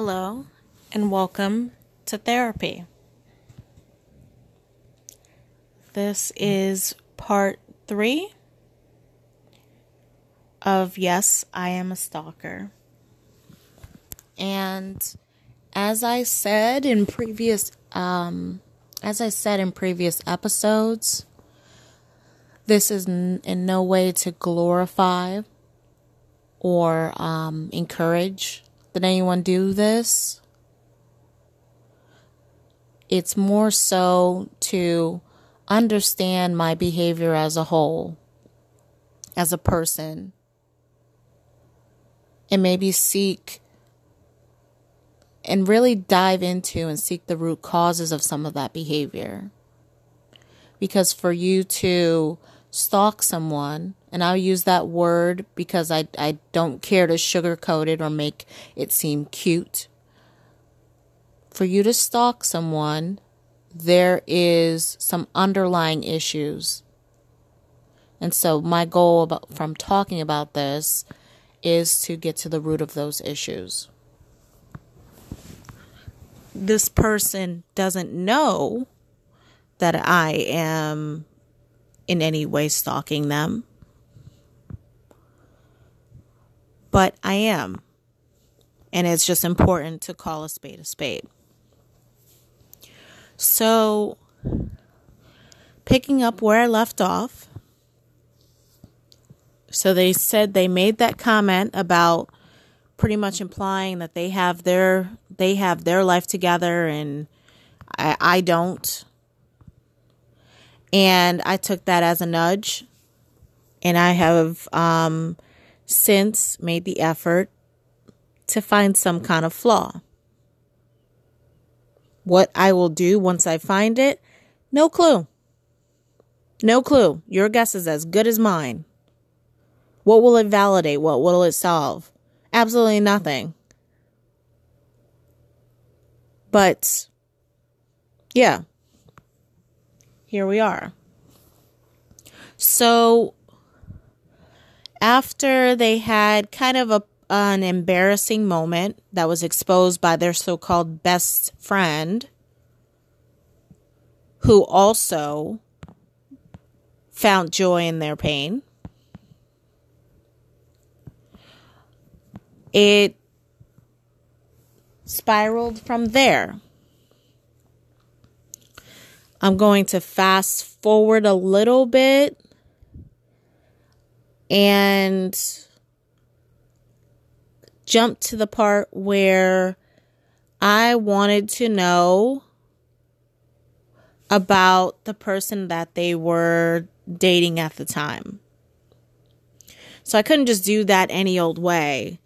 Hello, and welcome to therapy. This is part three of Yes, I Am a Stalker. And as I said in previous um, as I said in previous episodes, this is n- in no way to glorify or um, encourage anyone do this. It's more so to understand my behavior as a whole, as a person, and maybe seek and really dive into and seek the root causes of some of that behavior. Because for you to stalk someone, and I'll use that word because I, I don't care to sugarcoat it or make it seem cute. For you to stalk someone, there is some underlying issues. And so my goal about, from talking about this is to get to the root of those issues. This person doesn't know that I am in any way stalking them. But I am. And it's just important to call a spade a spade. So, picking up where I left off. So, they said they made that comment about pretty much implying that they have their they have their life together and I, I don't and I took that as a nudge. And I have um, since made the effort to find some kind of flaw. What I will do once I find it, no clue. No clue. Your guess is as good as mine. What will it validate? What will it solve? Absolutely nothing. But, yeah, here we are. So after they had kind of a an embarrassing moment that was exposed by their so-called best friend who also found joy in their pain. It spiraled from there. I'm going to fast forward a little bit and jump to the part where I wanted to know about the person that they were dating at the time. So I couldn't just do that any old way.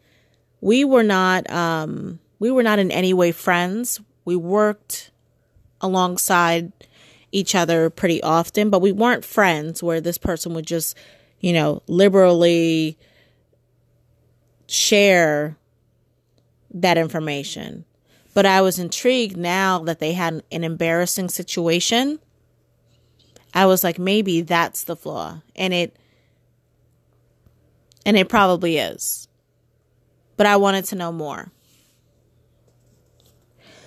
We were not um we were not in any way friends. We worked alongside each other pretty often, but we weren't friends where this person would just, you know, liberally share that information. But I was intrigued now that they had an embarrassing situation. I was like, maybe that's the flaw. And it, and it probably is. But I wanted to know more.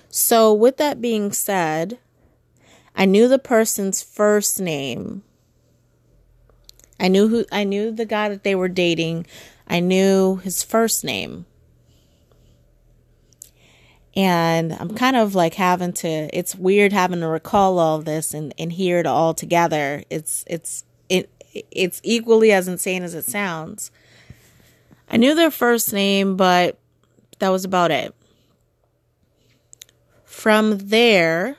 So, with that being said, I knew the person's first name. I knew who I knew the guy that they were dating. I knew his first name. And I'm kind of like having to it's weird having to recall all this and, and hear it all together. It's it's it it's equally as insane as it sounds. I knew their first name, but that was about it. From there,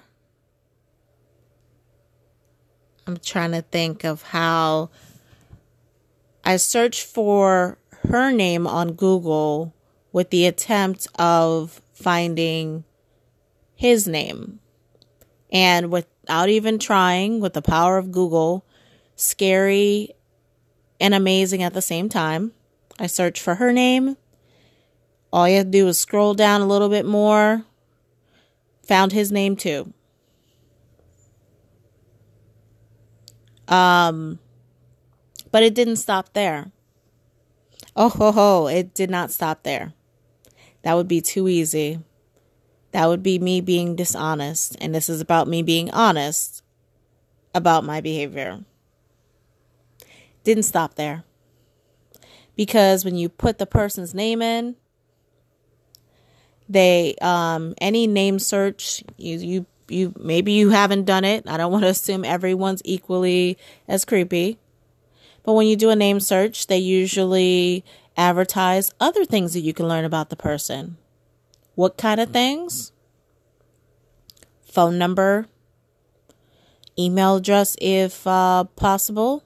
I'm trying to think of how I searched for her name on Google with the attempt of finding his name. And without even trying, with the power of Google, scary and amazing at the same time, I searched for her name. All you have to do is scroll down a little bit more. Found his name too. Um, but it didn't stop there. Oh ho ho, it did not stop there. That would be too easy. That would be me being dishonest. And this is about me being honest about my behavior. Didn't stop there. Because when you put the person's name in, they um any name search you you you maybe you haven't done it. I don't want to assume everyone's equally as creepy. But when you do a name search, they usually advertise other things that you can learn about the person. What kind of things? Phone number, email address if uh, possible,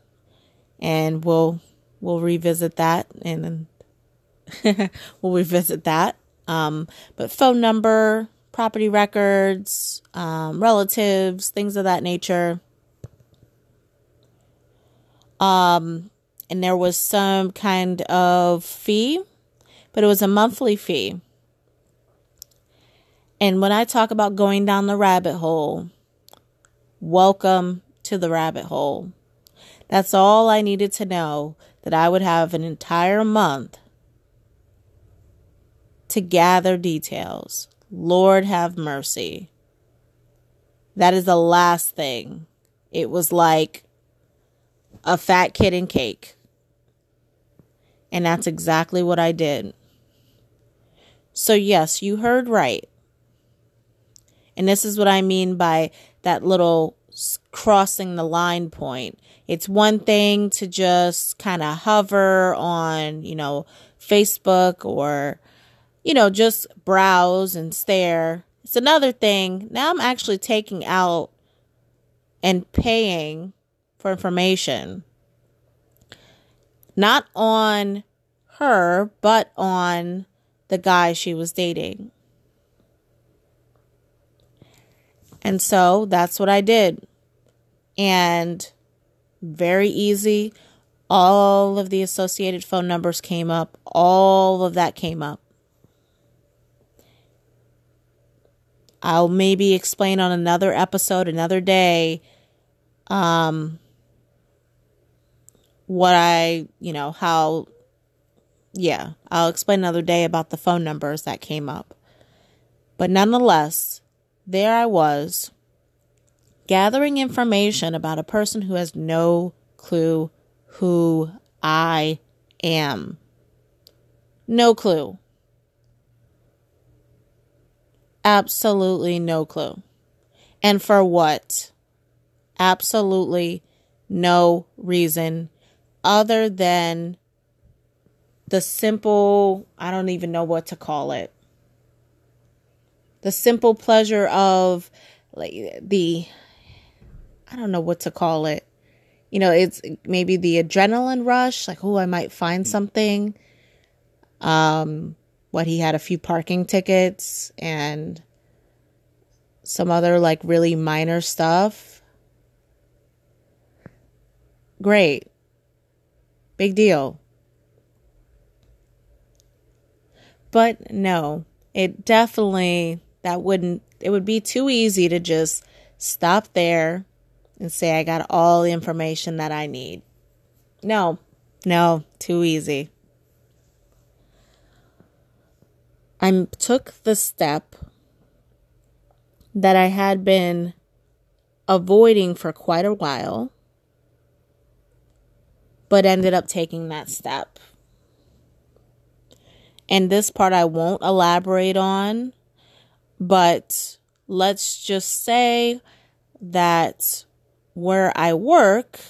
and we'll we'll revisit that and we'll revisit that. Um, but phone number, property records, um, relatives, things of that nature. Um, and there was some kind of fee, but it was a monthly fee. And when I talk about going down the rabbit hole, welcome to the rabbit hole. That's all I needed to know that I would have an entire month to gather details. Lord have mercy. That is the last thing. It was like a fat kid in cake. And that's exactly what I did. So, yes, you heard right. And this is what I mean by that little crossing the line point. It's one thing to just kind of hover on, you know, Facebook or, you know, just browse and stare. It's another thing. Now I'm actually taking out and paying for information. Not on her, but on the guy she was dating. And so that's what I did. And very easy. All of the associated phone numbers came up. All of that came up. I'll maybe explain on another episode, another day, um, what I, you know, how, yeah, I'll explain another day about the phone numbers that came up. But nonetheless, there I was gathering information about a person who has no clue who I am. No clue. Absolutely no clue. And for what? Absolutely no reason other than the simple, I don't even know what to call it. The simple pleasure of like the I don't know what to call it. You know, it's maybe the adrenaline rush, like, oh, I might find something. Um, what he had a few parking tickets and some other like really minor stuff. Great. Big deal. But no, it definitely, that wouldn't, it would be too easy to just stop there and say, I got all the information that I need. No, no, too easy. I took the step that I had been avoiding for quite a while but ended up taking that step. And this part I won't elaborate on, but let's just say that where I work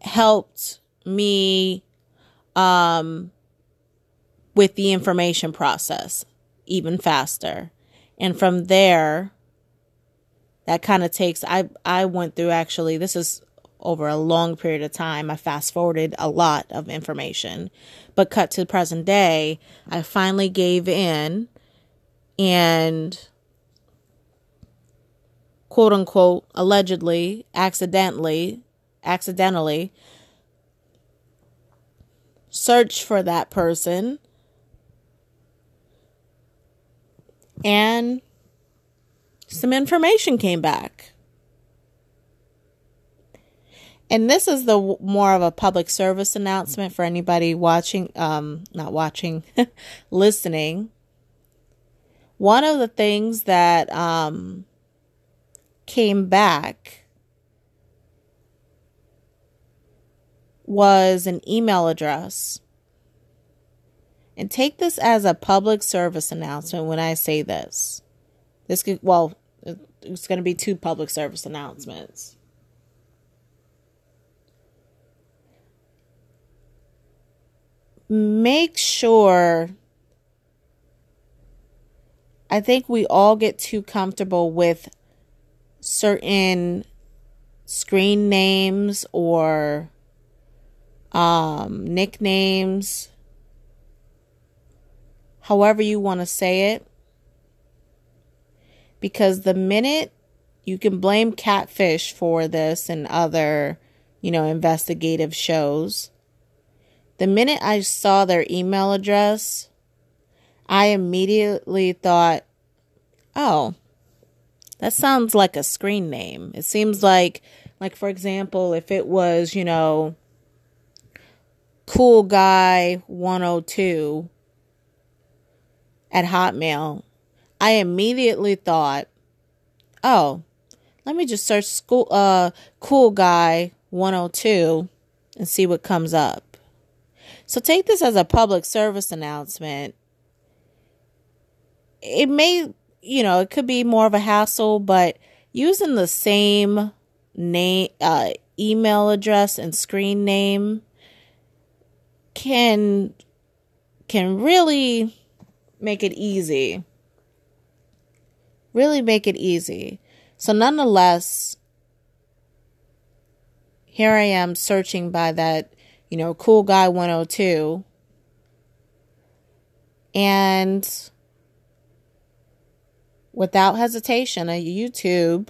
helped me um, with the information process even faster. And from there, that kind of takes I I went through actually this is over a long period of time. I fast forwarded a lot of information. But cut to the present day, I finally gave in and quote unquote allegedly accidentally accidentally search for that person and some information came back And this is the more of a public service announcement for anybody watching, um, not watching, listening. one of the things that um, came back was an email address. And take this as a public service announcement when I say this. This could, well, it's going to be two public service announcements. Make sure I think we all get too comfortable with certain screen names or um, nicknames, however you want to say it. Because the minute you can blame Catfish for this and other, you know, investigative shows, the minute I saw their email address, I immediately thought, oh, that sounds like a screen name. It seems like, like, for example, if it was, you know, cool guy 102 at Hotmail, I immediately thought, oh, let me just search school, uh, cool guy 102 and see what comes up. So take this as a public service announcement it may, you know, it could be more of a hassle, but using the same name, uh, email address and screen name can can really make it easy. Really make it easy. So nonetheless, here I am searching by that, you know, cool guy 102 and without hesitation a YouTube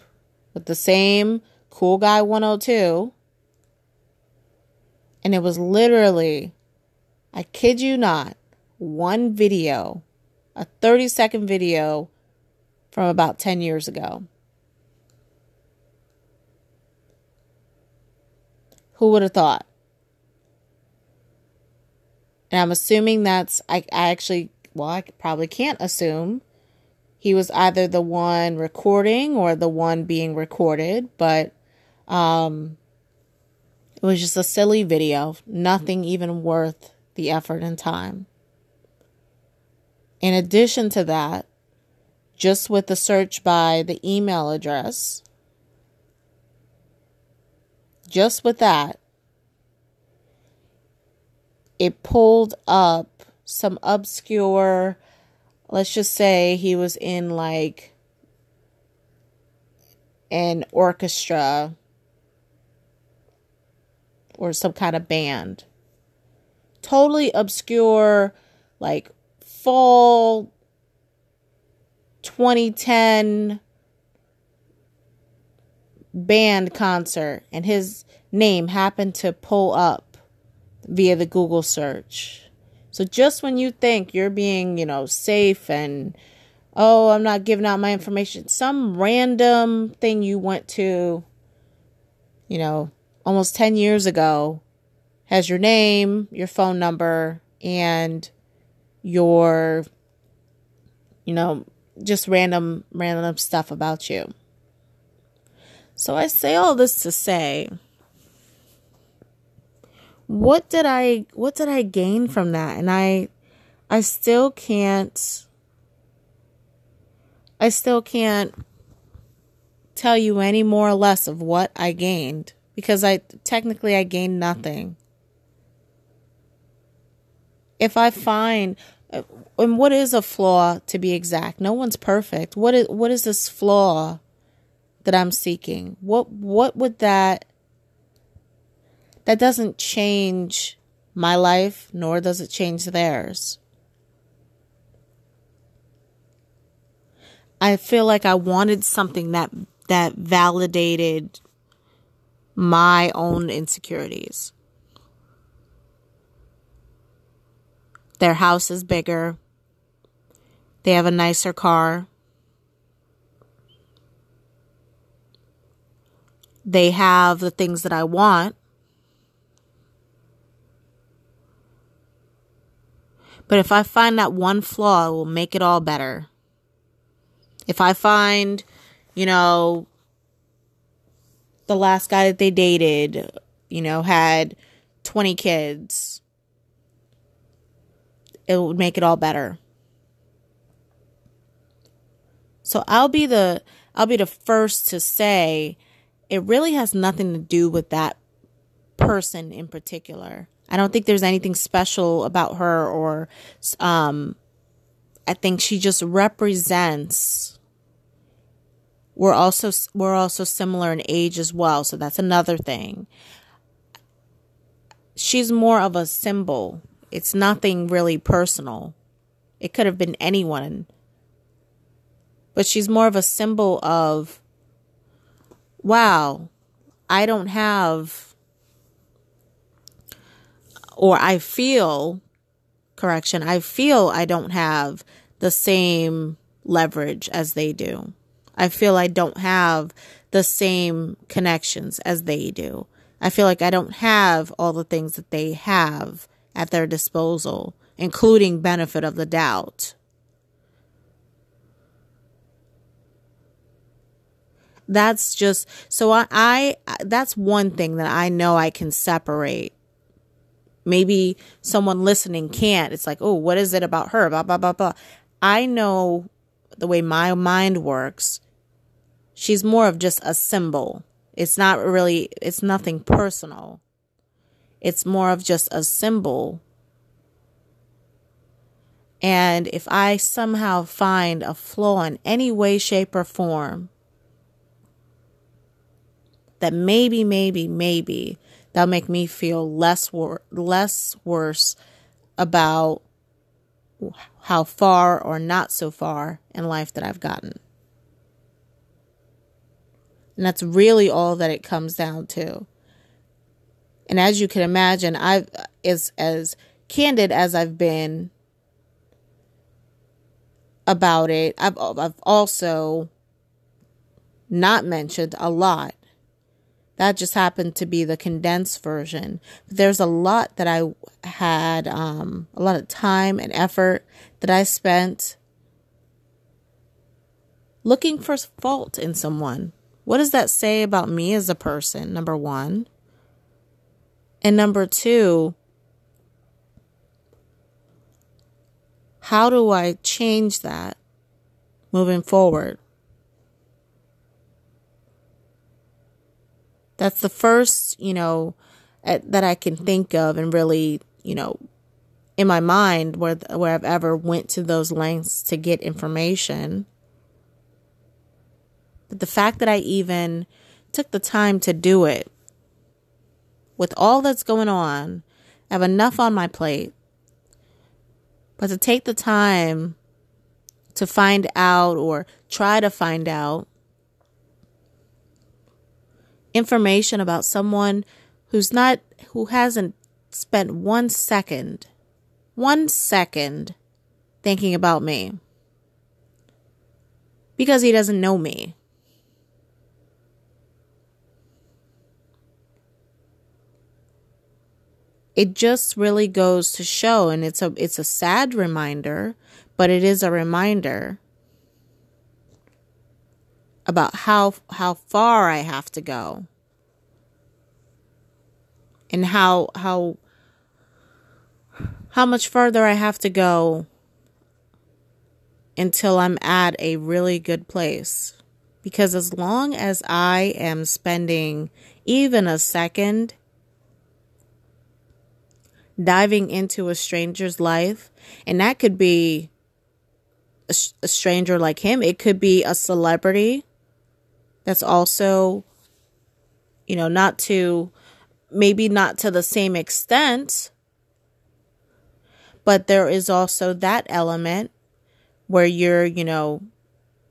with the same cool guy 102 and it was literally I kid you not one video a 30 second video from about 10 years ago. Who would have thought and I'm assuming that's I, I actually well I probably can't assume he was either the one recording or the one being recorded, but um, it was just a silly video, nothing even worth the effort and time. In addition to that, just with the search by the email address, just with that, it pulled up some obscure let's just say he was in like an orchestra or some kind of band. Totally obscure, like fall 2010 band concert, and his name happened to pull up via the Google search. So just when you think you're being, you know, safe and oh, I'm not giving out my information, some random thing you went to, you know, almost 10 years ago has your name, your phone number, and your, you know, just random, random stuff about you. So I say all this to say, what did I what did I gain from that? And I I still can't I still can't tell you any more or less of what I gained because I technically I gained nothing. If I find and what is a flaw to be exact? No one's perfect. What is what is this flaw that I'm seeking? What what would that that doesn't change my life, nor does it change theirs. I feel like I wanted something that that validated my own insecurities. Their house is bigger. They have a nicer car. They have the things that I want. But if I find that one flaw, it will make it all better. If I find, you know, the last guy that they dated, you know, had 20 kids, it would make it all better. So I'll be the I'll be the first to say it really has nothing to do with that person in particular. I don't think there's anything special about her or um I think she just represents we're also we're also similar in age as well, so that's another thing. She's more of a symbol. It's nothing really personal. It could have been anyone. But she's more of a symbol of wow, I don't have or I feel correction, I feel I don't have the same leverage as they do. I feel I don't have the same connections as they do. I feel like I don't have all the things that they have at their disposal, including benefit of the doubt. That's just so I, I that's one thing that I know I can separate. Maybe someone listening can't. It's like, oh, what is it about her? Blah blah blah blah. I know the way my mind works, she's more of just a symbol. It's not really, it's nothing personal. It's more of just a symbol. And if I somehow find a flaw in any way, shape, or form, that maybe, maybe, maybe that'll make me feel less wor- less worse about how far or not so far in life that I've gotten. And that's really all that it comes down to. And as you can imagine, I've as as candid as I've been about it, I've I've also not mentioned a lot that just happened to be the condensed version. There's a lot that I had, um, a lot of time and effort that I spent looking for fault in someone. What does that say about me as a person? Number one. And number two, how do I change that moving forward? That's the first, you know, eh, that I can think of and really, you know, in my mind where where I've ever went to those lengths to get information. But the fact that I even took the time to do it with all that's going on, I have enough on my plate. But to take the time to find out or try to find out information about someone who's not, who hasn't spent one second, one second thinking about me because he doesn't know me. It just really goes to show and it's a it's a sad reminder, but it is a reminder about how how far I have to go and how how how much further I have to go until I'm at a really good place. Because as long as I am spending even a second diving into a stranger's life, and that could be a, a stranger like him, it could be a celebrity that's also, you know, not to, maybe not to the same extent, but there is also that element where you're, you know,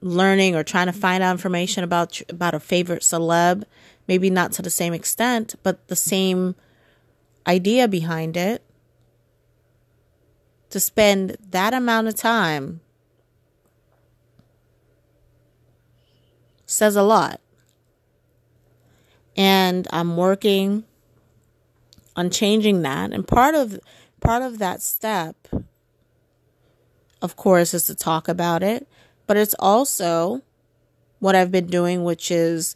learning or trying to find out information about about a favorite celeb, maybe not to the same extent, but the same idea behind it. To spend that amount of time says a lot. And I'm working on changing that. And part of part of that step of course is to talk about it, But it's also what I've been doing, which is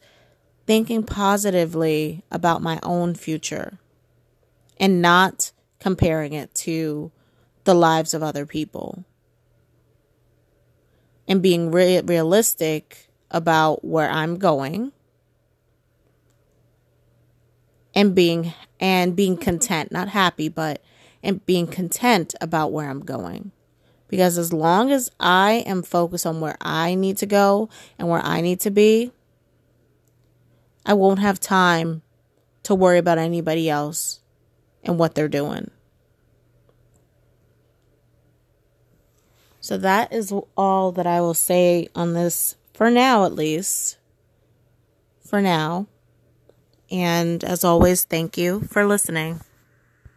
thinking positively about my own future and not comparing it to the lives of other people. And being re- realistic about where I'm going and being and being content, not happy, but and being content about where I'm going. Because as long as I am focused on where I need to go and where I need to be, I won't have time to worry about anybody else and what they're doing. So that is all that I will say on this for now, at least. For now. And as always, thank you for listening.